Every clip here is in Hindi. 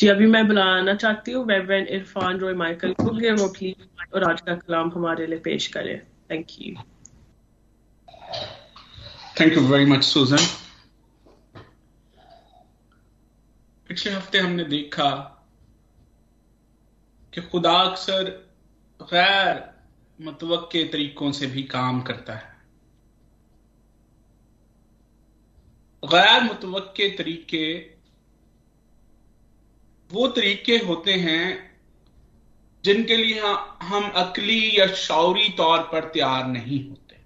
जी, अभी मैं बुलाना चाहती हूँ। वेवन इरफान रॉय माइकल को कि वो प्लीज़ और आज का कलाम हमारे लिए पेश करें। Thank you thank you very much Sujan पिछले हफ़्ते हमने देखा कि खुदा अक्सर गैर मतव तरीकों से भी काम करता है। गैर मुतव तरीके वो तरीके होते हैं जिनके लिए हम अकली या शौरी तौर पर तैयार नहीं होते।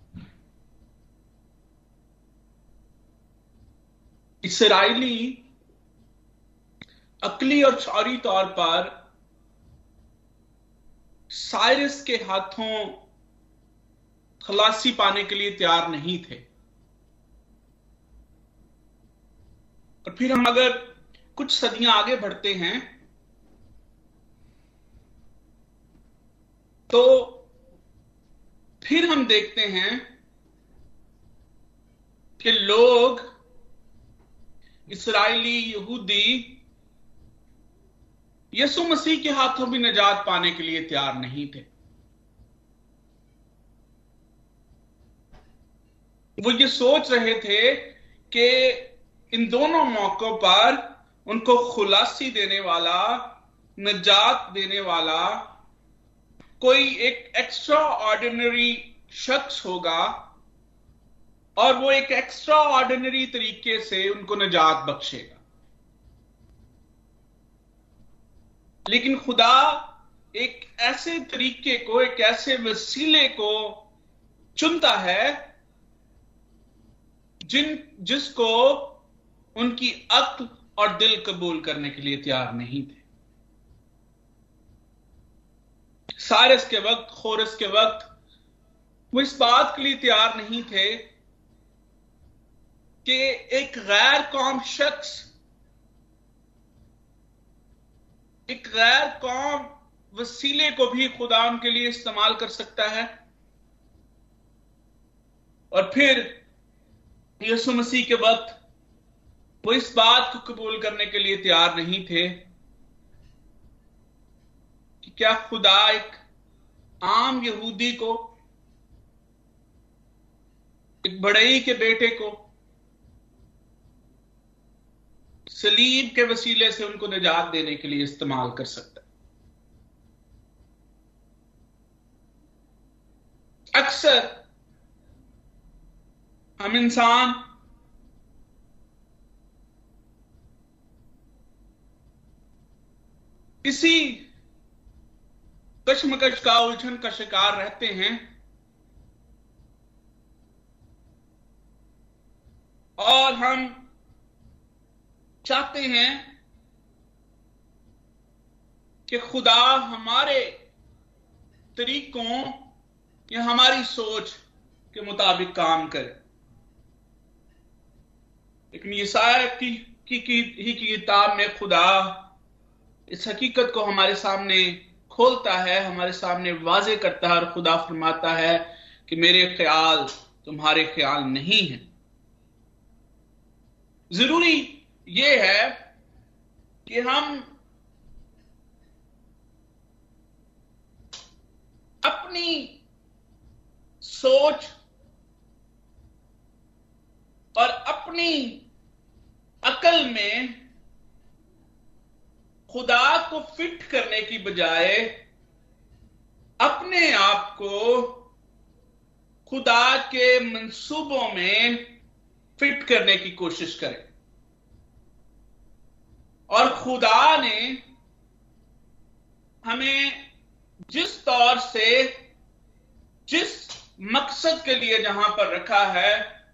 इसराइली अकली और शौरी तौर पर साइरस के हाथों खलासी पाने के लिए तैयार नहीं थे। और फिर हम अगर कुछ सदियाँ आगे बढ़ते हैं तो फिर हम देखते हैं कि लोग, इसराइली यहूदी यसु मसीह के हाथों भी निजात पाने के लिए तैयार नहीं थे। वो ये सोच रहे थे कि इन दोनों मौकों पर उनको खुलासी देने वाला, निजात देने वाला, कोई एक एक्स्ट्रा ऑर्डिनरी शख्स होगा और वो एक एक्स्ट्रा ऑर्डिनरी तरीके से उनको निजात बख्शेगा। लेकिन खुदा एक ऐसे तरीके को, एक ऐसे वसीले को चुनता है, जिन, जिसको उनकी अक्ल और दिल कबूल करने के लिए तैयार नहीं थे। सारस के वक्त, खोरस के वक्त, वो इस बात के लिए तैयार नहीं थे कि एक गैर कौम शख्स, एक गैर कौम वसीले को भी खुदा उनके लिए इस्तेमाल कर सकता है। और फिर यसु मसीह के वक्त वो इस बात को कबूल करने के लिए तैयार नहीं थे कि क्या खुदा एक आम यहूदी को, एक बड़ई के बेटे को, सलीब के वसीले से उनको निजात देने के लिए इस्तेमाल कर सकता है। अक्सर हम इंसान इसी कश्मकश का उलझन का शिकार रहते हैं। और हम चाहते हैं कि खुदा हमारे तरीकों या हमारी सोच के मुताबिक काम करे। लेकिन ये की, की, की, ही की किताब में खुदा इस हकीकत को हमारे सामने खोलता है, हमारे सामने वाजे करता है और खुदा फरमाता है कि मेरे ख्याल तुम्हारे ख्याल नहीं है। ज़रूरी ये है कि हम अपनी सोच और अपनी अकल में खुदा को फिट करने की बजाय अपने आप को खुदा के मंसूबों में फिट करने की कोशिश करें। और खुदा ने हमें जिस तौर से, जिस मकसद के लिए जहाँ पर रखा है,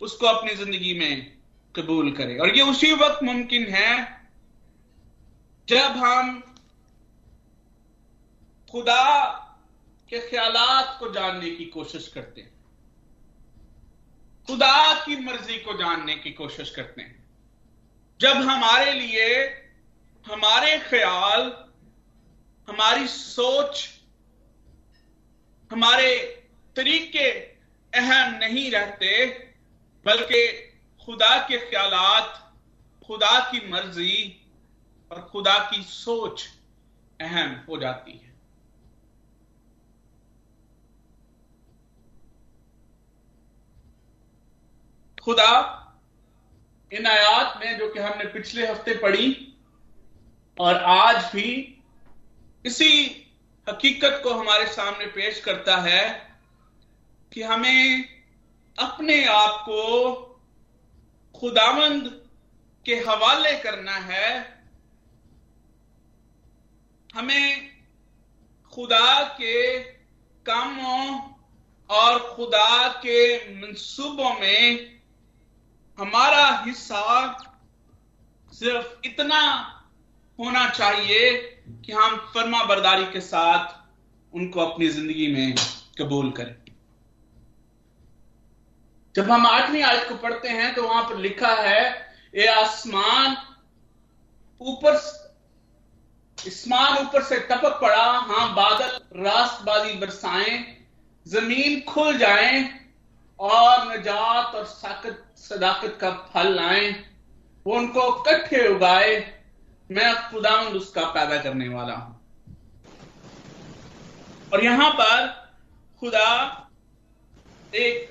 उसको अपनी ज़िंदगी में कबूल करें। और ये उसी वक्त मुमकिन है जब हम खुदा के ख्यालात को जानने की कोशिश करते हैं, खुदा की मर्ज़ी को जानने की कोशिश करते हैं, जब हमारे लिए, हमारे ख्याल, हमारी सोच, हमारे तरीके अहम नहीं रहते, बल्कि खुदा के ख्यालात, खुदा की मर्ज़ी और खुदा की सोच अहम हो जाती है। खुदा, इन आयात में जो कि हमने पिछले हफ़्ते पढ़ी, और आज भी इसी हकीकत को हमारे सामने पेश करता है कि हमें अपने आप को खुदावंद के हवाले करना है हमें खुदा के कामों और खुदा के मंसूबों में हमारा हिस्सा सिर्फ़ इतना होना चाहिए कि हम फर्मा बरदारी के साथ उनको अपनी ज़िंदगी में कबूल करें। जब हम आठवीं आयत को पढ़ते हैं तो वहाँ पर लिखा है ये आसमान ऊपर आसमान ऊपर से टपक पड़ा। हाँ, बादल, रास्तबाजी बरसाएँ, ज़मीन खुल जाए और नजात और साकत, सदाकत का फल लाए। वो उनको कट्ठे उगाए। मैं खुदाउंद उसका पैदा करने वाला हूँ। और यहाँ पर खुदा एक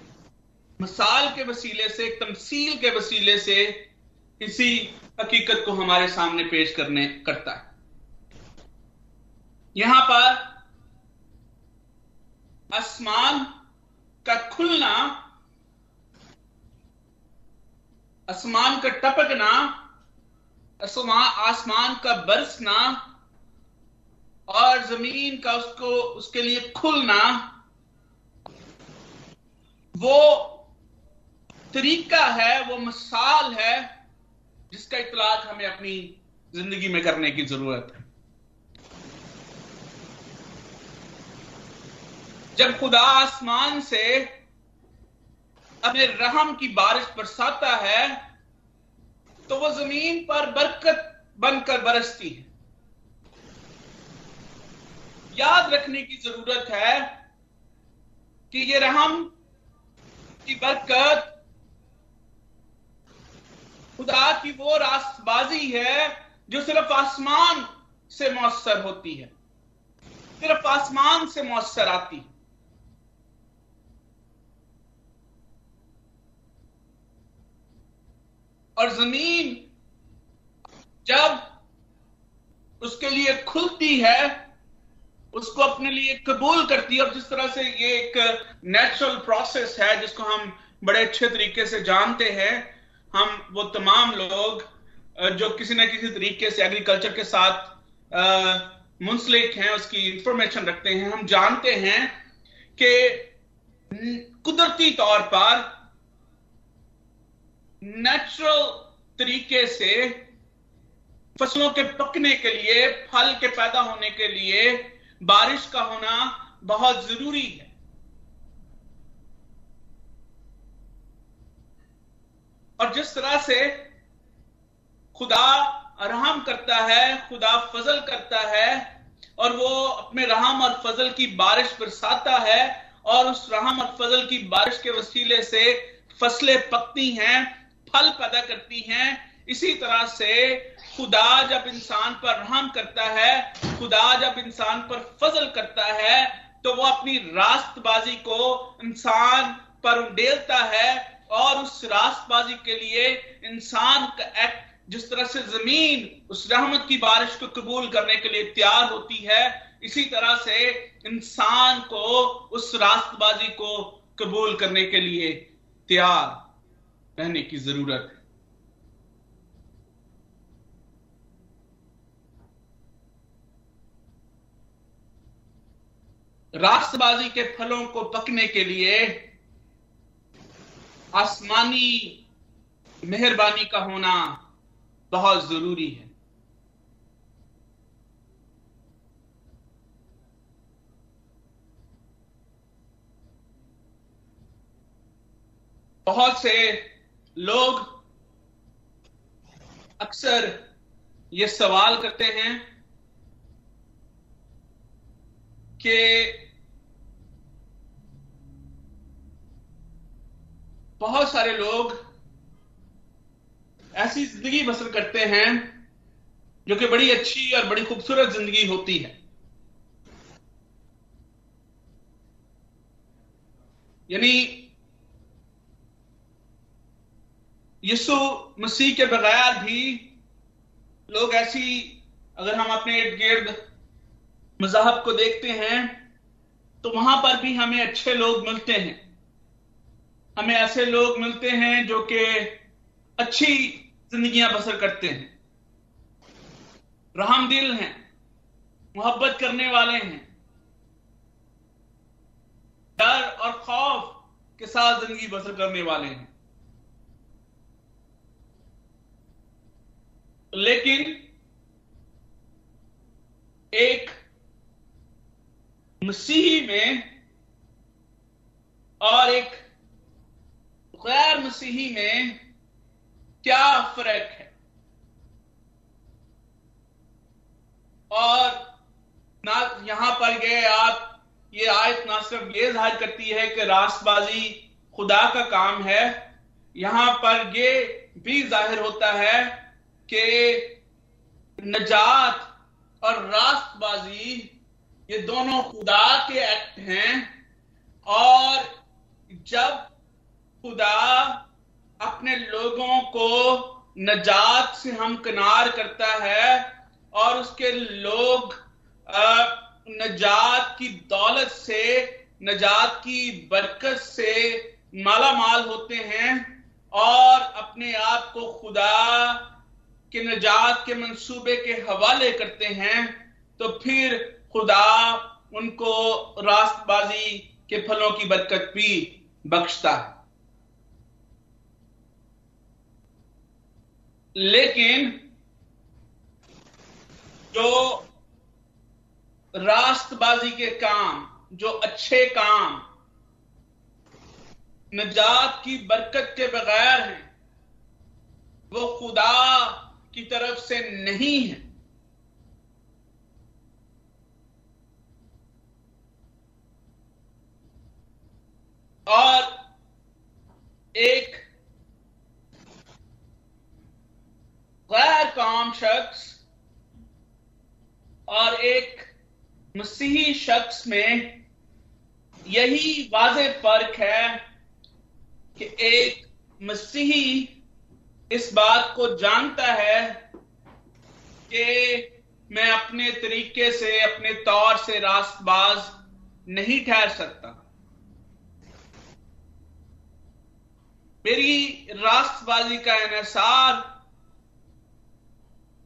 मिसाल के वसीले से, एक तमसील के वसीले से इसी हकीकत को हमारे सामने पेश करने करता है। यहाँ पर आसमान का खुलना, आसमान का टपकना आसमान का बरसना और ज़मीन का उसको, उसके लिए खुलना, वो तरीका है, वो मिसाल है जिसका इतलाक हमें अपनी ज़िंदगी में करने की ज़रूरत है। जब खुदा आसमान से अपने रहम की बारिश बरसाता है तो वो ज़मीन पर बरकत बनकर बरसती है। याद रखने की ज़रूरत है कि ये रहम की बरकत खुदा की वो रास्तबाजी है जो सिर्फ़ आसमान से मौसर होती है, सिर्फ़ आसमान से मौसर आती है। और ज़मीन जब उसके लिए खुलती है, उसको अपने लिए कबूल करती है, और जिस तरह से ये एक नेचुरल प्रोसेस है, जिसको हम बड़े अच्छे तरीके से जानते हैं, हम वो तमाम लोग जो किसी ना किसी तरीके से एग्रीकल्चर के साथ मुंसलिक हैं, उसकी इंफॉर्मेशन रखते हैं, हम जानते हैं कि कुदरती तौर पर नेचुरल तरीके से फ़सलों के पकने के लिए, फल के पैदा होने के लिए बारिश का होना बहुत ज़रूरी है। और जिस तरह से खुदा रहम करता है, खुदा फजल करता है, और वो अपने रहम और फजल की बारिश बरसाता है, और उस रहम और फजल की बारिश के वसीले से फ़सलें पकती हैं फल पैदा करती हैं। इसी तरह से खुदा जब इंसान पर रहम करता है, खुदा जब इंसान पर फजल करता है तो वो अपनी रास्तबाजी को इंसान पर उडेलता है और उस रास्तबाजी के लिए इंसान का एक्ट जिस तरह से ज़मीन उस रहमत की बारिश को कबूल करने के लिए तैयार होती है, इसी तरह से इंसान को उस रास्तबाजी को कबूल करने के लिए तैयार रहने की ज़रूरत है। राष्ट्रबाजी के फलों को पकने के लिए आसमानी मेहरबानी का होना बहुत ज़रूरी है। बहुत से लोग अक्सर ये सवाल करते हैं कि बहुत सारे लोग ऐसी ज़िंदगी बसर करते हैं जो कि बड़ी अच्छी और बड़ी खूबसूरत ज़िंदगी होती है। यानी यीशु मसीह के बगैर भी लोग ऐसी, अगर हम अपने इर्द गिर्द मजाहब को देखते हैं तो वहाँ पर भी हमें अच्छे लोग मिलते हैं। हमें ऐसे लोग मिलते हैं जो कि अच्छी जिंदगियाँ बसर करते हैं। रहम दिल हैं, मोहब्बत करने वाले हैं। डर और खौफ के साथ ज़िंदगी बसर करने वाले हैं। लेकिन एक मसीही में और एक गैर मसीही में क्या फ़र्क है? और ना यहाँ पर गए आप, ये आयत ना सिर्फ़ ये ज़ाहिर करती है कि रास्तबाजी खुदा का काम है, यहाँ पर ये भी ज़ाहिर होता है कि नजात और रास्तबाजी, ये दोनों खुदा के एक्ट हैं। और जब खुदा अपने लोगों को नजात से हम किनार करता है और उसके लोग नजात की दौलत से, नजात की बरकत से माला माल होते हैं और अपने आप को खुदा के नजात के मंसूबे के हवाले करते हैं तो फिर खुदा उनको रास्तबाजी के फलों की बरकत भी बख्शता है। लेकिन जो रास्तबाजी के काम, जो अच्छे काम नजात की बरकत के बगैर हैं, वो खुदा की तरफ़ से नहीं है। और एक गैर काम शख्स और एक मसीही शख्स में यही वाज फ़र्क है कि एक मसीही इस बात को जानता है कि मैं अपने तरीके से, अपने तौर से रास्तबाज नहीं ठहर सकता। मेरी रास्तबाजी का इसार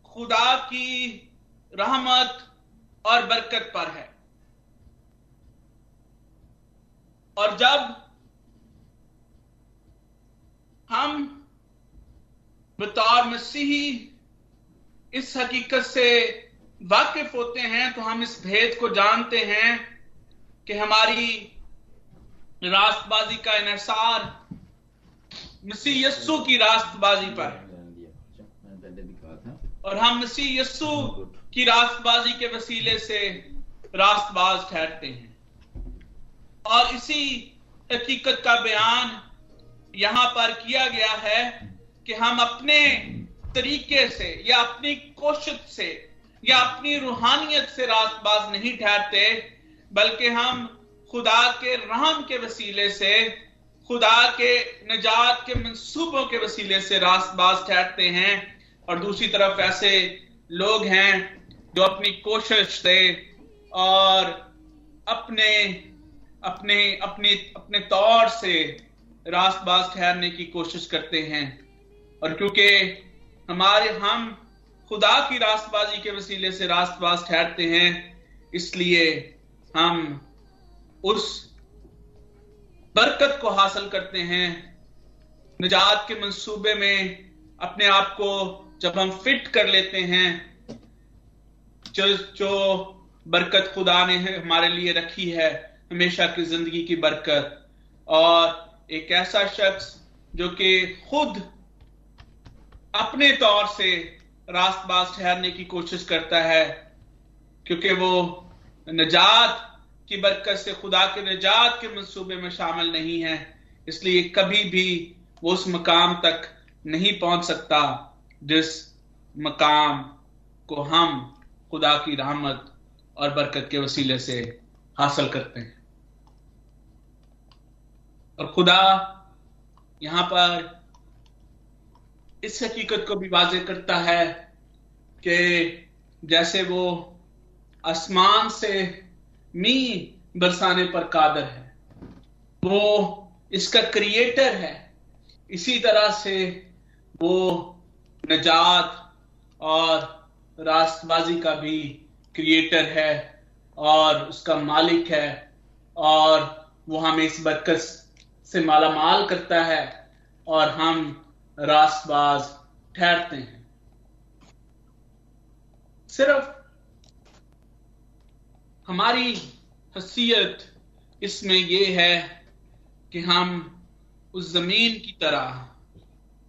खुदा की रहमत और बरकत पर है। और जब हम बतौर मसीही इस हकीकत से वाकिफ होते हैं तो हम इस भेद को जानते हैं कि हमारी रास्तबाजी का इसार मसीह यस्सु की रास्तबाजी पर है। और हम मसीह यस्सु की रास्तबाजी के वसीले से रास्तबाज ठहरते हैं। और इसी हकीकत का बयान यहाँ पर किया गया है कि हम अपने तरीके से या अपनी कोशिश से या अपनी रूहानियत से रास्तबाज नहीं ठहरते, बल्कि हम खुदा के रहम के वसीले से, खुदा के निजात के मंसूबों के वसीले से रास्तबाज ठहरते हैं। और दूसरी तरफ़ ऐसे लोग हैं जो अपनी कोशिश से और अपने अपने अपने अपने तौर से रास्तबाज ठहरने की कोशिश करते हैं। और क्योंकि हमारे हम खुदा की रास्तबाजी के वसीले से रास्तबाज ठहरते हैं, इसलिए हम उस बरकत को हासिल करते हैं। निजात के मंसूबे में अपने आप को जब हम फिट कर लेते हैं, जो जो बरकत खुदा ने हमारे लिए रखी है, हमेशा की ज़िंदगी की बरकत। और एक ऐसा शख्स जो कि खुद अपने तौर से रास्तबाज ठहरने की कोशिश करता है, क्योंकि वो नजात की बरकत से खुदा के निजात के मंसूबे में शामिल नहीं है, इसलिए कभी भी वो उस मकाम तक नहीं पहुँच सकता जिस मकाम को हम खुदा की रहमत और बरकत के वसीले से हासिल करते हैं। और खुदा यहाँ पर इस हकीकत को भी वाजे करता है कि जैसे वो आसमान से मी बरसाने पर कादर है, वो इसका क्रिएटर है, इसी तरह से वो नजात और रास्तबाजी का भी क्रिएटर है और उसका मालिक है और वो हमें इस बरकत से माला माल करता है और हम रास्तबाज ठहरते हैं। सिर्फ़ हमारी हसीयत इसमें यह है कि हम उस ज़मीन की तरह,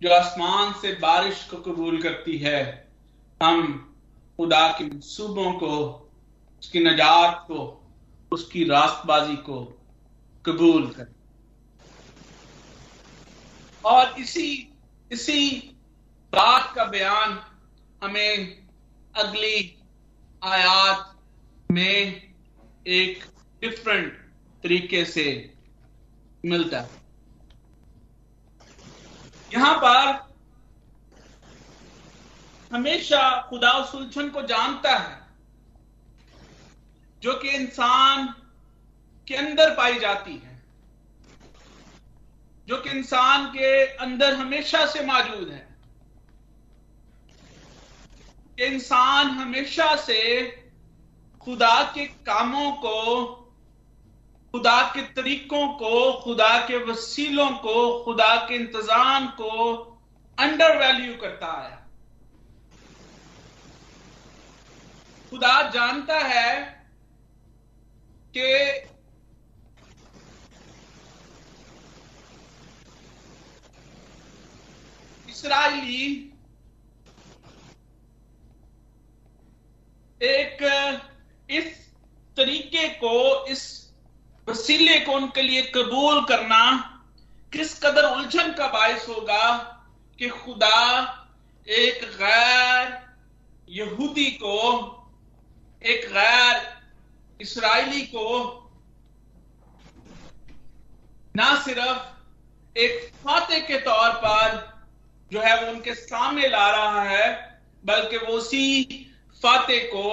जो आसमान से बारिश को कबूल करती है, हम खुदा के मनसूबों को, उसकी नजात को, उसकी रास्तबाजी को कबूल करें। और इसी इसी बात का बयान हमें अगली आयात में एक डिफरेंट तरीके से मिलता है। यहाँ पर हमेशा खुदा सुलझन को जानता है, जो कि इंसान के अंदर पाई जाती है। जो कि इंसान के अंदर हमेशा से मौजूद है। इंसान हमेशा से खुदा के कामों को, खुदा के तरीकों को, खुदा के वसीलों को, खुदा के इंतज़ाम को अंडर वैल्यू करता है। खुदा जानता है कि इसराइली एक, इस तरीके को, इस वसीले को उनके लिए कबूल करना किस कदर उलझन का बायस होगा कि खुदा एक गैर यहूदी को, एक गैर इसराइली को ना सिर्फ़ एक फाते के तौर पर जो है वो उनके सामने ला रहा है, बल्कि वो उसी फाते को,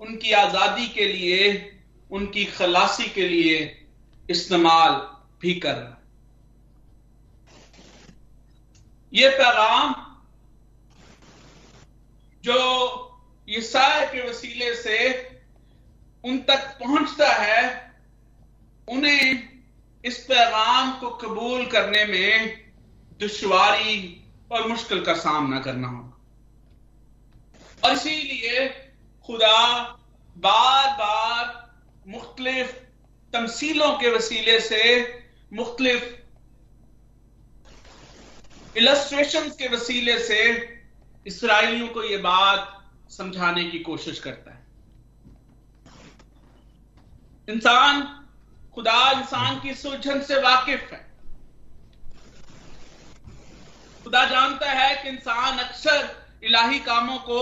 उनकी आज़ादी के लिए, उनकी खलासी के लिए इस्तेमाल भी कर रहा ये पैगाम जो ईसाय के वसीले से उन तक पहुँचता है, उन्हें इस पैगाम को कबूल करने में दुश्वारी और मुश्किल का सामना करना होगा। और इसीलिए खुदा बार बार मुख्तलिफ़ तमसीलों के वसीले से मुख्तलिफ़ इलस्ट्रेशन के वसीले से इसराइलियों को यह बात समझाने की कोशिश करता है। इंसान खुदा इंसान की सुलझन से वाकिफ है। खुदा जानता है कि इंसान अक्सर इलाही कामों को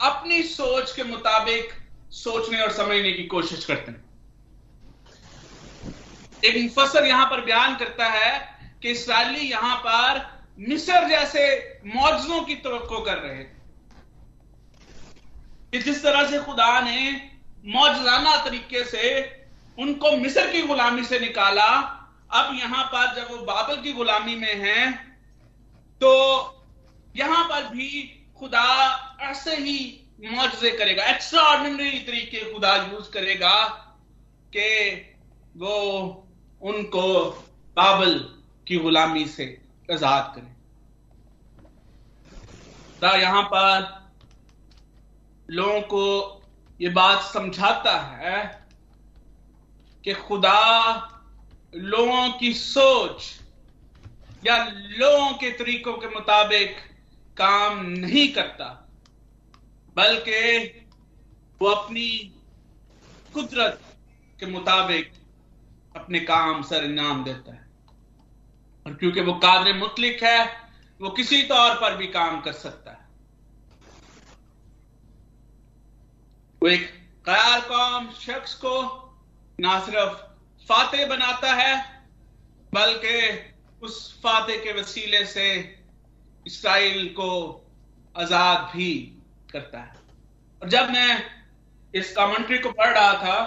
अपनी सोच के मुताबिक सोचने और समझने की कोशिश करते हैं। एक मुफसर यहाँ पर बयान करता है कि इसराइली यहाँ पर मिस्र जैसे मौजों की तो कर रहे थे कि जिस तरह से खुदा ने मौजाना तरीके से उनको मिस्र की गुलामी से निकाला, अब यहाँ पर जब वो बाबल की गुलामी में हैं तो यहाँ पर भी खुदा ऐसे ही मुआवजे करेगा एक्स्ट्रा ऑर्डिनरी तरीके खुदा यूज़ करेगा कि वो उनको बाबल की गुलामी से आज़ाद करे। यहाँ पर लोगों को ये बात समझाता है कि खुदा लोगों की सोच या लोगों के तरीकों के मुताबिक काम नहीं करता, बल्कि वो अपनी कुदरत के मुताबिक अपने काम सर इनाम देता है। और क्योंकि वो कादर मुतलिक है, वो किसी तौर पर भी काम कर सकता है। वो एक गैर कौम शख्स को ना सिर्फ़ फातेह बनाता है, बल्कि उस फातेह के वसीले से इसराइल को आज़ाद भी करता है। और जब मैं इस कमेंट्री को पढ़ रहा था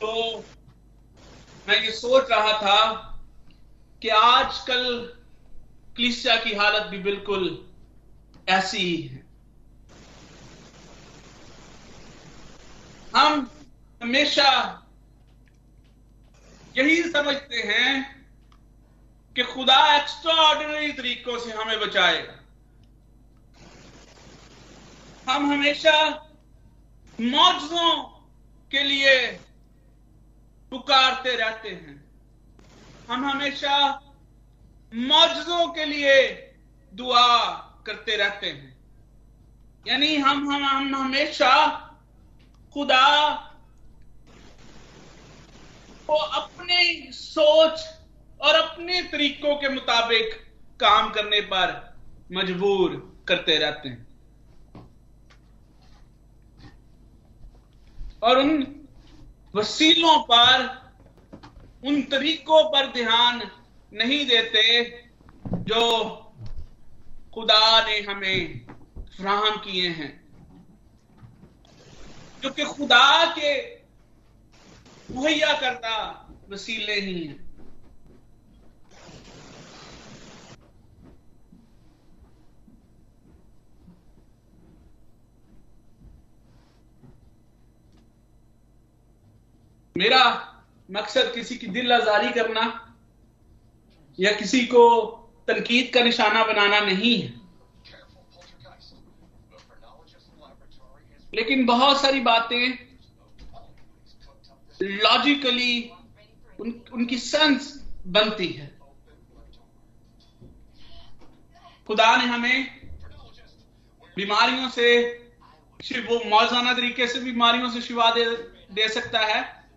तो मैं ये सोच रहा था कि आजकल क्लिसिया की हालत भी बिल्कुल ऐसी ही है। हम हमेशा यही समझते हैं कि खुदा एक्स्ट्रा ऑर्डिनरी तरीकों से हमें बचाएगा। हम हमेशा मौजों के लिए पुकारते रहते हैं। हम हमेशा मौजों के लिए दुआ करते रहते हैं। यानी हम हम हम हमेशा खुदा को अपने सोच और अपने तरीकों के मुताबिक काम करने पर मजबूर करते रहते हैं। और उन वसीलों पर, उन तरीकों पर ध्यान नहीं देते जो खुदा ने हमें फ्राहम किए हैं। क्योंकि खुदा के मुहैया करता, वसीले ही हैं मेरा मकसद किसी की दिल आजारी करना या किसी को तनकीद का निशाना बनाना नहीं है। लेकिन बहुत सारी बातें लॉजिकली उन, उनकी सेंस बनती है। खुदा ने हमें बीमारियों से वो मौजाना तरीके से बीमारियों से शिवा दे दे सकता है।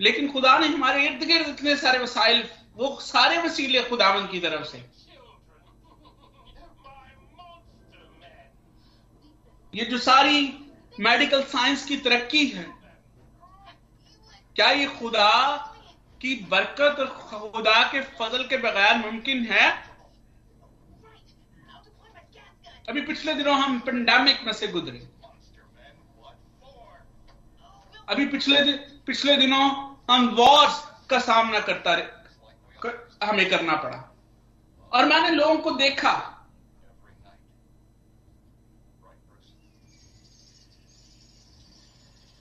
लेकिन खुदा ने हमारे इर्द गिर्द इतने सारे वसाइल वो सारे वसीले खुदावन की तरफ़ से। ये जो सारी मेडिकल साइंस की तरक्की है क्या ये खुदा की बरकत और खुदा के फजल के बगैर मुमकिन है? अभी पिछले दिनों हम पेंडेमिक में से गुजरे। अभी पिछले दिन पिछले दिनों हम वॉर्स का सामना करता कर, हमें करना पड़ा। और मैंने लोगों को देखा।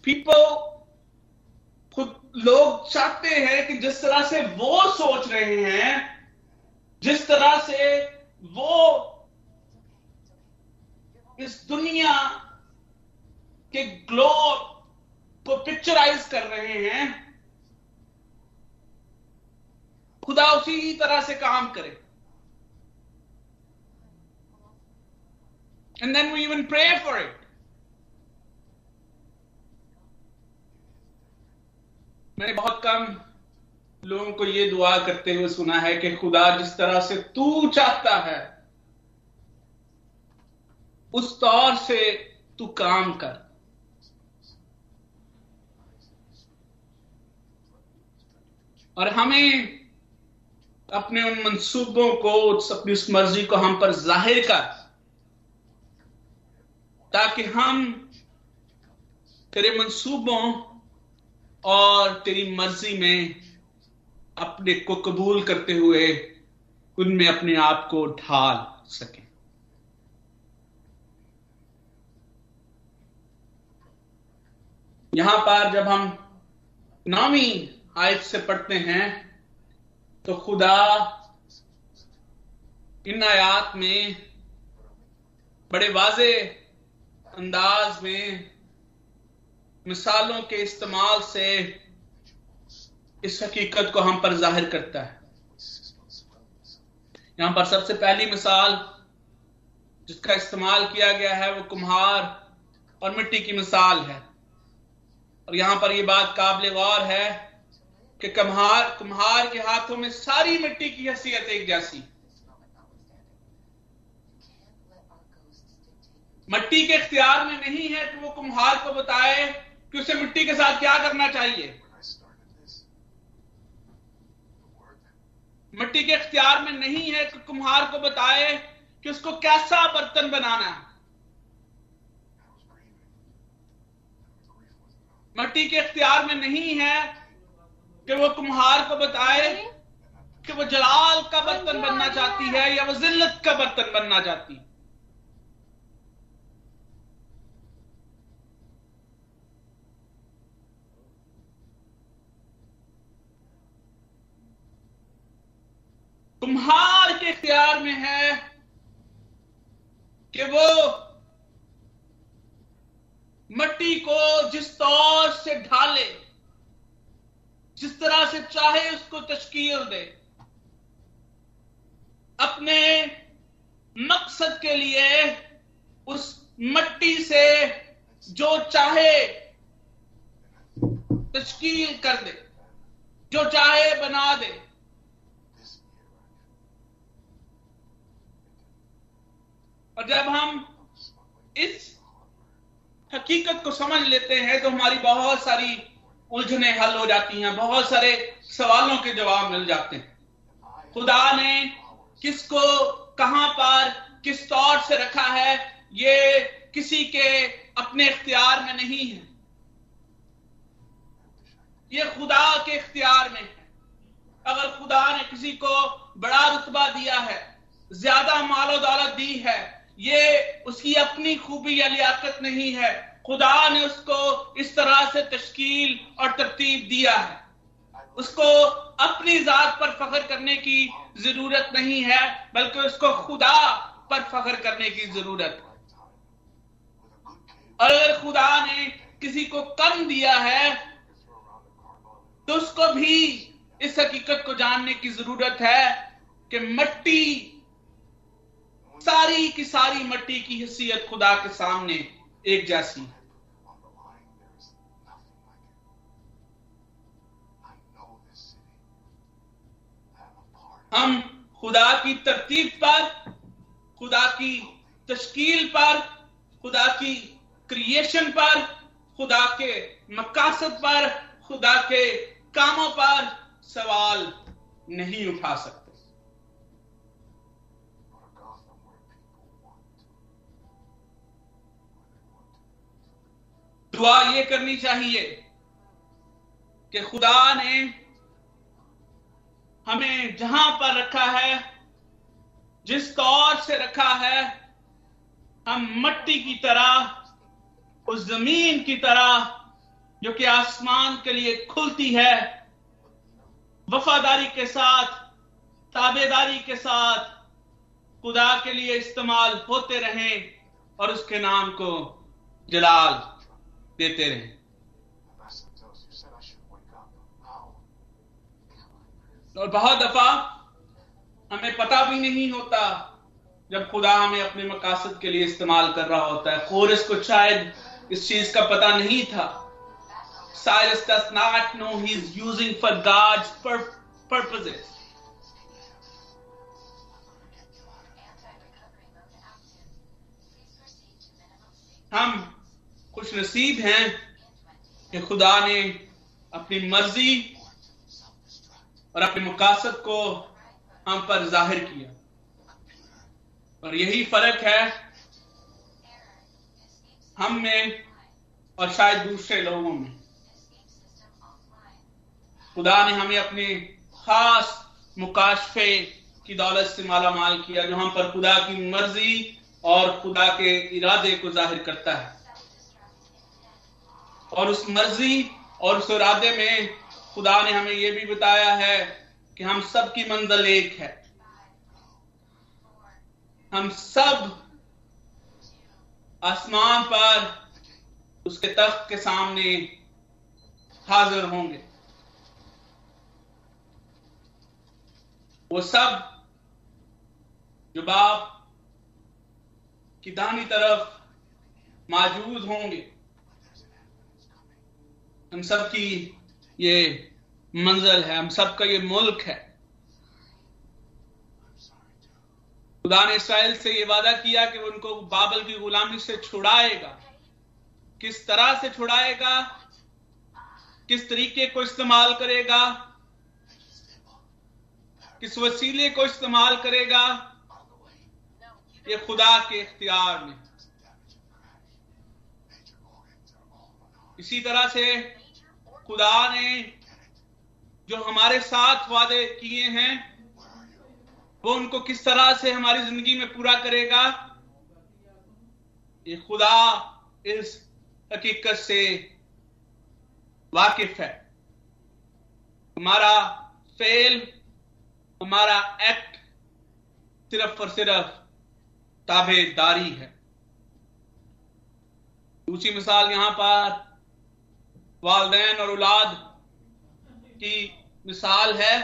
पीपल खुद लोग चाहते हैं कि जिस तरह से वो सोच रहे हैं, जिस तरह से वो इस दुनिया के ग्लोब को पिक्चराइज कर रहे हैं, खुदा उसी तरह से काम करे। And then we even pray for it मैंने बहुत कम लोगों को यह दुआ करते हुए सुना है कि खुदा जिस तरह से तू चाहता है, उस तौर से तू काम कर। और हमें अपने उन मंसूबों को अपनी उस मर्ज़ी को हम पर ज़ाहिर कर, ताकि हम तेरे मंसूबों और तेरी मर्ज़ी में अपने को कबूल करते हुए उनमें अपने आप को ढाल सके। यहाँ पर जब हम नामी आयत से पढ़ते हैं तो खुदा इन आयात में बड़े वाजे अंदाज में मिसालों के इस्तेमाल से इस हकीकत को हम पर ज़ाहिर करता है। यहाँ पर सबसे पहली मिसाल जिसका इस्तेमाल किया गया है वो कुम्हार और मिट्टी की मिसाल है। और यहाँ पर यह बात काबिल गौर है कि कुम्हार कुम्हार के हाथों में सारी मिट्टी की हैसियत एक जैसी। मिट्टी के इख्तियार में नहीं है कि वो कुम्हार को बताए कि उसे मिट्टी के साथ क्या करना चाहिए? मिट्टी के अख्तियार में नहीं है कि कुम्हार को बताए कि उसको कैसा बर्तन बनाना है। मट्टी के अख्तियार में नहीं है कि वो कुम्हार को बताए कि वो जलाल का बर्तन बनना चाहती है या वो जिल्लत का बर्तन बनना चाहती है तुम्हार के इख्तियार में है कि वो मट्टी को जिस तौर से ढाले, जिस तरह से चाहे उसको तश्कील दे, अपने मकसद के लिए उस मट्टी से जो चाहे तश्कील कर दे, जो चाहे बना दे। और जब हम इस हकीकत को समझ लेते हैं तो हमारी बहुत सारी उलझने हल हो जाती हैं, बहुत सारे सवालों के जवाब मिल जाते हैं। खुदा ने किसको कहाँ पर, किस तौर से रखा है, ये किसी के अपने इख्तियार में नहीं है। ये खुदा के इख्तियार में है। अगर खुदा ने किसी को बड़ा रुतबा दिया है, ज़्यादा मालो दौलत दी है ये उसकी अपनी खूबी या लियाकत नहीं है। खुदा ने उसको इस तरह से तश्कील और तरतीब दिया है। उसको अपनी जात पर फख्र करने की ज़रूरत नहीं है, बल्कि उसको खुदा पर फख्र करने की ज़रूरत और अगर खुदा ने किसी को कम दिया है तो उसको भी इस हकीकत को जानने की ज़रूरत है कि मट्टी सारी की सारी मट्टी की हैसियत खुदा के सामने एक जैसी है। हम खुदा की तरतीब पर, खुदा की तश्कील पर, खुदा की क्रिएशन पर, खुदा के मकासद पर, खुदा के कामों पर सवाल नहीं उठा सकते। दुआ ये करनी चाहिए कि खुदा ने हमें जहाँ पर रखा है, जिस तौर से रखा है, हम मट्टी की तरह, उस ज़मीन की तरह, जो कि आसमान के लिए खुलती है, वफादारी के साथ, ताबेदारी के साथ खुदा के लिए इस्तेमाल होते रहें और उसके नाम को जलाल। देते रहे। और बहुत दफ़ा हमें पता भी नहीं होता जब खुदा हमें अपने मकासद के लिए इस्तेमाल कर रहा होता है। खोरस को शायद इस चीज़ का पता नहीं था। Cyrus does not know he's using for God's pur- purposes. हम खुश नसीब हैं कि खुदा ने अपनी मर्ज़ी और अपने मुकासद को हम पर ज़ाहिर किया। और यही फ़र्क है हम में और शायद दूसरे लोगों में। खुदा ने हमें अपने खास मुकाशफे की दौलत से माला माल किया, जो हम पर खुदा की मर्ज़ी और खुदा के इरादे को ज़ाहिर करता है। और उस मर्ज़ी और उस इरादे में खुदा ने हमें यह भी बताया है कि हम सब की मंजिल एक है। हम सब आसमान पर उसके तख्त के सामने हाजिर होंगे। वो सब जो बाप की दानी तरफ़ मौजूद होंगे। हम सब की ये मंजिल है, हम सब का ये मुल्क है। खुदा ने इसराइल से ये वादा किया कि उनको बाबल की गुलामी से छुड़ाएगा। किस तरह से छुड़ाएगा? किस तरीके को इस्तेमाल करेगा? किस वसीले को इस्तेमाल करेगा? ये खुदा के इख्तियार में। इसी तरह से खुदा ने जो हमारे साथ वादे किए हैं, वो उनको किस तरह से हमारी ज़िंदगी में पूरा करेगा? ये खुदा इस हकीकत से वाकिफ है। हमारा फेल, हमारा एक्ट सिर्फ़ और सिर्फ़ ताबेदारी है। दूसरी मिसाल यहाँ पर वालदेन और औलाद की मिसाल है।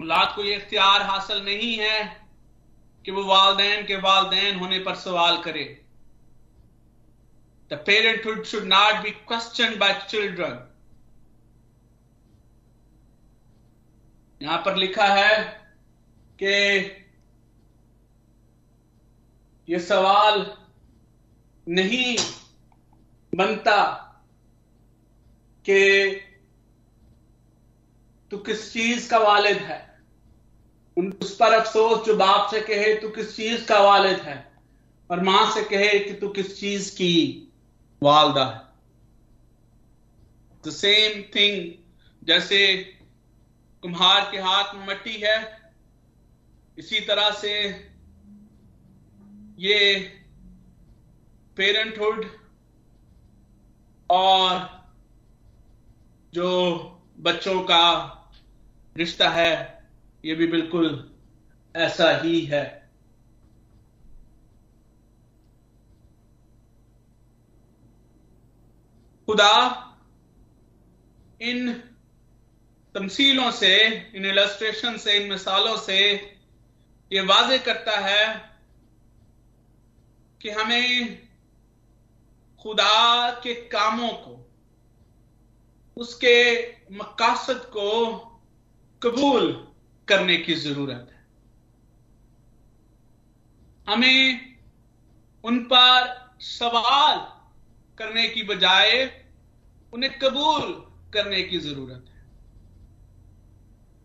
औलाद को यह इख्तियार हासिल नहीं है कि वो वालदेन के वालदेन होने पर सवाल करे। The parenthood should not be question by children यहाँ पर लिखा है कि ये सवाल नहीं बनता कि तू किस चीज़ का वालिद है? उस पर अफसोस जो बाप से कहे, तू किस चीज़ का वालिद है? और माँ से कहे कि तू किस चीज़ की वालदा है? द सेम थिंग जैसे कुम्हार के हाथ में मट्टी है, इसी तरह से ये पेरेंटहुड और जो बच्चों का रिश्ता है, ये भी बिल्कुल ऐसा ही है। खुदा इन तमसीलों से, इन इलस्ट्रेशन से, इन मिसालों से ये वाजे करता है कि हमें खुदा के कामों को, उसके मकासद को कबूल करने की ज़रूरत है। हमें उन पर सवाल करने की बजाय उन्हें कबूल करने की ज़रूरत है।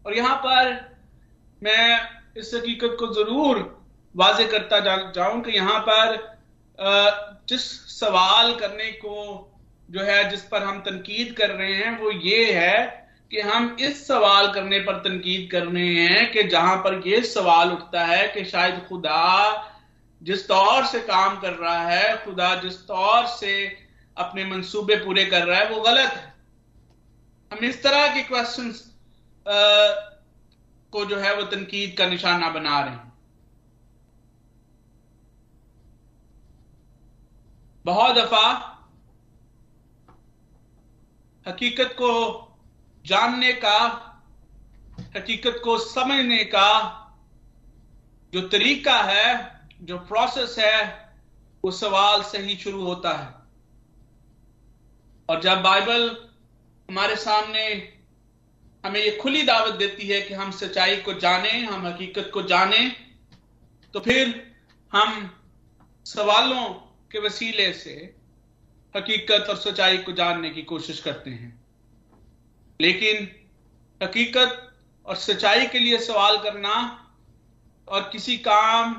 और यहाँ पर मैं इस हकीकत को ज़रूर वाजे करता जाऊँ कि यहाँ पर जिस सवाल करने को जो है, जिस पर हम तनकीद कर रहे हैं, वो ये है कि हम इस सवाल करने पर तनकीद कर रहे हैं कि जहाँ पर ये सवाल उठता है कि शायद खुदा जिस तौर से काम कर रहा है, खुदा जिस तौर से अपने मंसूबे पूरे कर रहा है, वो गलत है। हम इस तरह के क्वेश्चन को जो है, वो तनकीद का निशाना बना रहे हैं। बहुत दफ़ा हकीकत को जानने का, हकीकत को समझने का जो तरीका है, जो प्रोसेस है, वो सवाल से ही शुरू होता है। और जब बाइबल हमारे सामने हमें ये खुली दावत देती है कि हम सच्चाई को जाने, हम हकीकत को जाने तो फिर हम सवालों के वसीले से हकीकत और सच्चाई को जानने की कोशिश करते हैं। लेकिन हकीकत और सच्चाई के लिए सवाल करना और किसी काम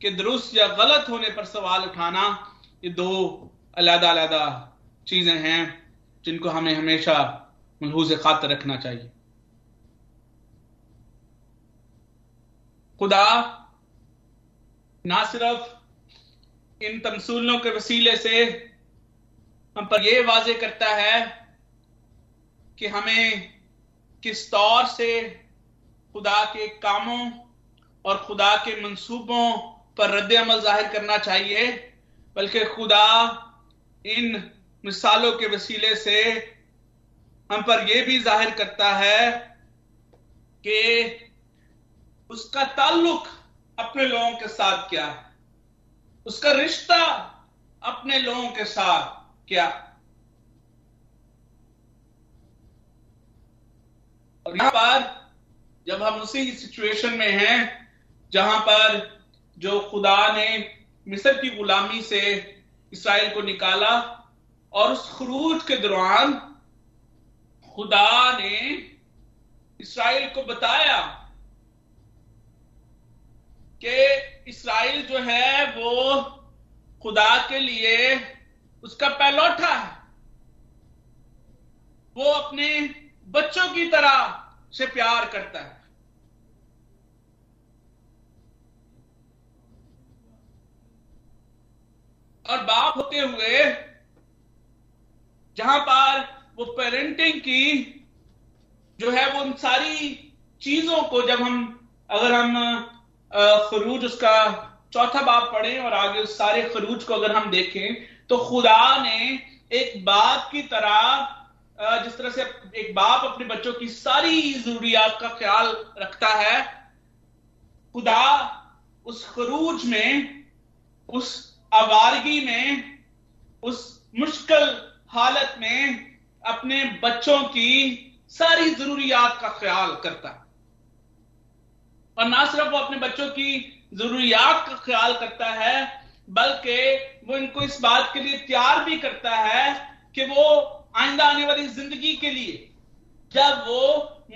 के दुरुस्त या गलत होने पर सवाल उठाना, ये दो अलहदा अलहदा चीज़ें हैं जिनको हमें हमेशा मलहूज खातर रखना चाहिए। खुदा ना सिर्फ़ इन तमसूलों के वसीले से हम पर यह वाजे करता है कि हमें किस तौर से खुदा के कामों और खुदा के मंसूबों पर रद्द अमल ज़ाहिर करना चाहिए, बल्कि खुदा इन मिसालों के वसीले से हम पर यह भी ज़ाहिर करता है कि उसका ताल्लुक अपने लोगों के साथ क्या है। उसका रिश्ता अपने लोगों के साथ क्या। और यहाँ पर जब हम उसी सिचुएशन में हैं, जहाँ पर जो खुदा ने मिस्र की गुलामी से इसराइल को निकाला और उस खरूज के दौरान खुदा ने इसराइल को बताया कि इसराइल जो है वो खुदा के लिए उसका पहलौठा है। वो अपने बच्चों की तरह से प्यार करता है। और बाप होते हुए जहाँ पर वो पेरेंटिंग की जो है वो उन सारी चीज़ों को जब हम अगर हम खरूज उसका चौथा बाप पढ़े और आगे उस सारे खरूज को अगर हम देखें तो खुदा ने एक बाप की तरह जिस तरह से एक बाप अपने बच्चों की सारी जरूरियात का ख्याल रखता है, खुदा उस खरूज में, उस आवारगी में, उस मुश्किल हालत में अपने बच्चों की सारी जरूरियात का ख्याल करता है। और ना सिर्फ़ वो अपने बच्चों की जरूरियात का ख्याल करता है, बल्कि वो इनको इस बात के लिए तैयार भी करता है कि वो आइंदा आने वाली ज़िंदगी के लिए जब वो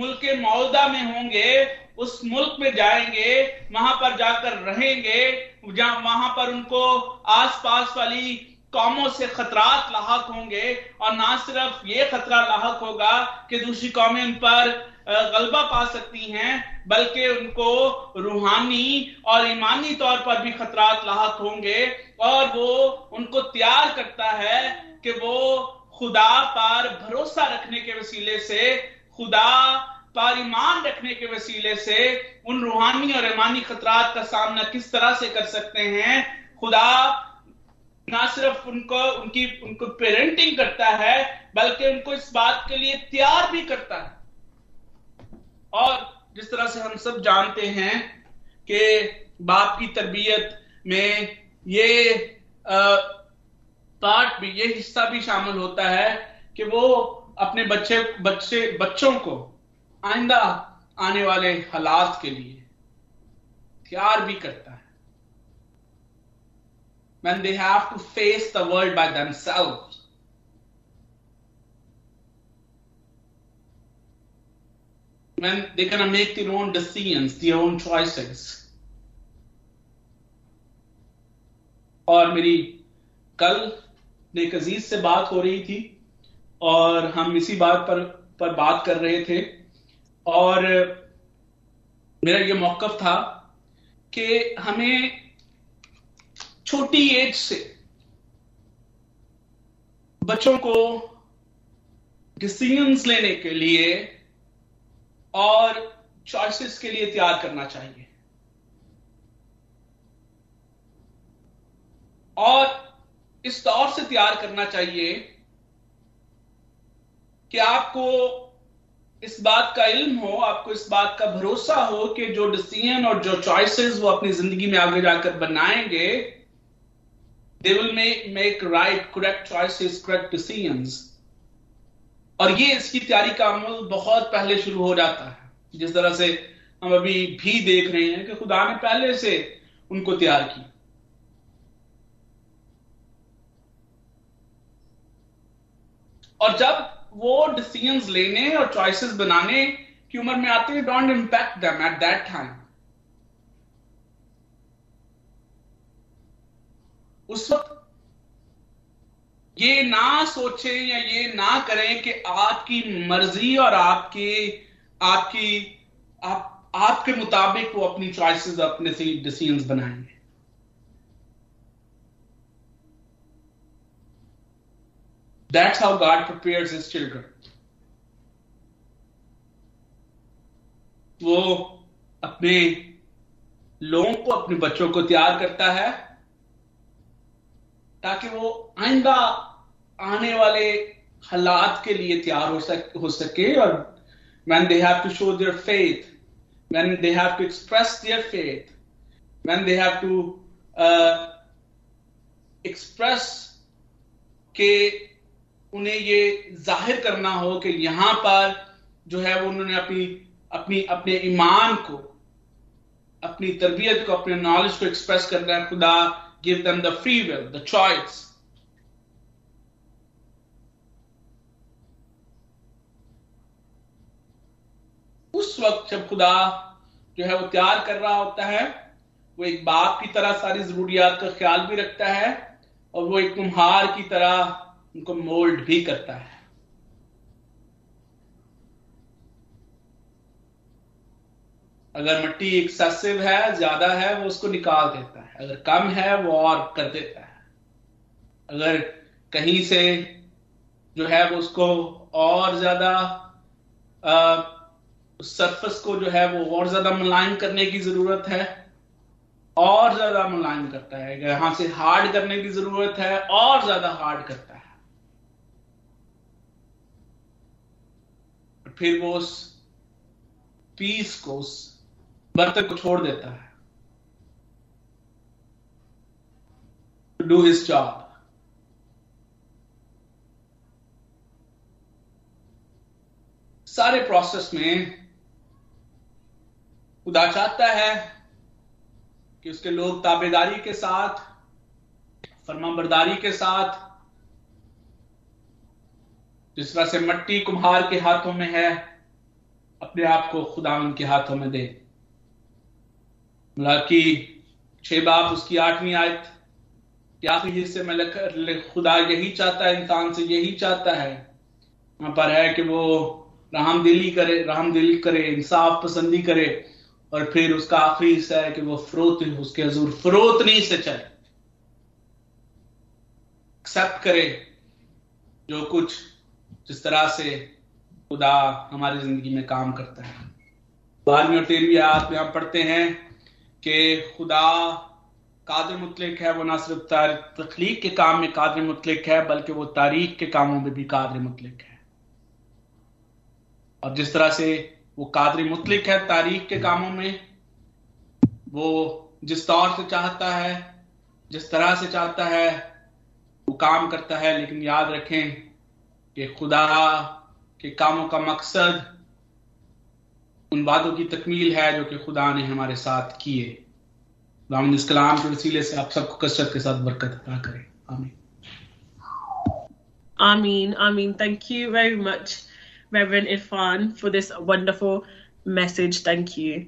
मुल्क मौदा में होंगे, उस मुल्क में जाएँगे, वहाँ पर जाकर रहेंगे जहाँ वहाँ पर उनको आसपास वाली कौमों से खतरात लाक होंगे, और ना सिर्फ़ ये खतरा लाक होगा कि दूसरी कौमें उन पर गलबा पा सकती हैं, बल्कि उनको रूहानी और ईमानी तौर पर भी खतरात लाक होंगे, और वो उनको तैयार करता है कि वो खुदा पर भरोसा रखने के वसीले से, खुदा पर ईमान रखने के वसीले से उन रूहानी और ईमानी खतरात का सामना किस तरह से कर सकते हैं, खुदा ना सिर्फ़ उनको, उनकी, उनको पेरेंटिंग करता है, बल्कि उनको इस बात के लिए तैयार भी करता है। और जिस तरह से हम सब जानते हैं कि बाप की तरबियत में ये पार्ट भी, ये हिस्सा भी शामिल होता है कि वो अपने बच्चे बच्चे, बच्चों को आइंदा आने वाले हालात के लिए तैयार भी करता है when they have to face the world by themselves. When they're going to make their own decisions, their own choices. और मेरी कल एक अज़ीज़ से बात हो रही थी और हम इसी बात पर पर बात कर रहे थे और मेरा ये मौकफ था कि हमें छोटी एज से बच्चों को डिसीजंस लेने के लिए और चॉइसेस के लिए तैयार करना चाहिए। और इस तौर से तैयार करना चाहिए कि आपको इस बात का इल्म हो, आपको इस बात का भरोसा हो कि जो डिसीज़न और जो चॉइसेस वो अपनी ज़िंदगी में आगे जाकर बनाएँगे they will make right, correct choices, correct decisions और ये इसकी तैयारी का अमल बहुत पहले शुरू हो जाता है। जिस तरह से हम अभी भी देख रहे हैं कि खुदा ने पहले से उनको तैयार की। और जब वो डिसीजंस लेने और चॉइसेस बनाने की उम्र में आते हैं don't impact them at that time उस वक्त ये ना सोचें या ये ना करें कि आपकी मर्ज़ी और आपके, आपकी, आप, आपके मुताबिक वो अपनी चॉइसेस अपने से डिसीजंस बनाएँगे That's how God prepares his children. वो अपने लोगों को, अपने बच्चों को तैयार करता है ताकि वो आइंदा आने वाले हालात के लिए तैयार हो सक हो सके और when they have to show their faith when they have to express their when they have to uh, express के उन्हें ये ज़ाहिर करना हो कि यहाँ पर जो है वो उन्होंने अपनी अपनी अपने ईमान को अपनी तरबियत को अपने नॉलेज को एक्सप्रेस करना है खुदा give them the free will the choice उस वक्त जब खुदा जो है वो तैयार कर रहा होता है, वो एक बाप की तरह सारी जरूरियात का ख्याल भी रखता है और वो एक कुम्हार की तरह उनको मोल्ड भी करता है। अगर मिट्टी एक्सेसिव है, ज़्यादा है, वो उसको निकाल देता है। अगर कम है, वो और कर देता है। अगर कहीं से जो है, वो उसको और ज़्यादा सरफेस को जो है, वो और ज़्यादा मुलायम करने की ज़रूरत है, और ज़्यादा मुलायम करता है। यहाँ से हार्ड करने की ज़रूरत है, और ज़्यादा हार्ड करता है। फिर वो उस पीस को, उस बर्तन को छोड़ देता है। डू हिज जॉब सारे प्रोसेस में खुदा चाहता है कि उसके लोग ताबेदारी के साथ, फरमाबरदारी के साथ, जिस तरह से मट्टी कुम्हार के हाथों में है, अपने आप को खुदा उनके हाथों में दे। कि छह बाप उसकी आठवीं आयत कि आखिरी हिस्से में खुदा यही चाहता है, इंसान से यही चाहता है पर है कि वो राम दिली करे राम दिल करे, इंसाफ पसंदी करे, और फिर उसका आखिरी हिस्सा है कि वो फरोत, उसके हजूर फरोत नहीं से चले। एक्सेप्ट करे जो कुछ, जिस तरह से खुदा हमारी ज़िंदगी में काम करता है। बारहवीं और तेरहवीं आयत में हम पढ़ते हैं कि खुदा कादिर मुतलिक है, वो ना सिर्फ़ तखलीक के काम में कादर मुतलिक है, बल्कि वो तारीख के कामों में भी कादर मुतलिक है। और जिस तरह से वो कादर मुतलिक है तारीख के कामों में, वो जिस तौर से चाहता है, जिस तरह से चाहता है, वो काम करता है, लेकिन याद रखें कि खुदा के कामों का मकसद उन बातों की तकमील है जो कि खुदा ने हमारे साथ किए। इस कलाम के वसीले से आप सबको कसरत के साथ बरकत अदा करें आमीन आमीन आमीन thank you very much Reverend Irfan, for this wonderful message. Thank you.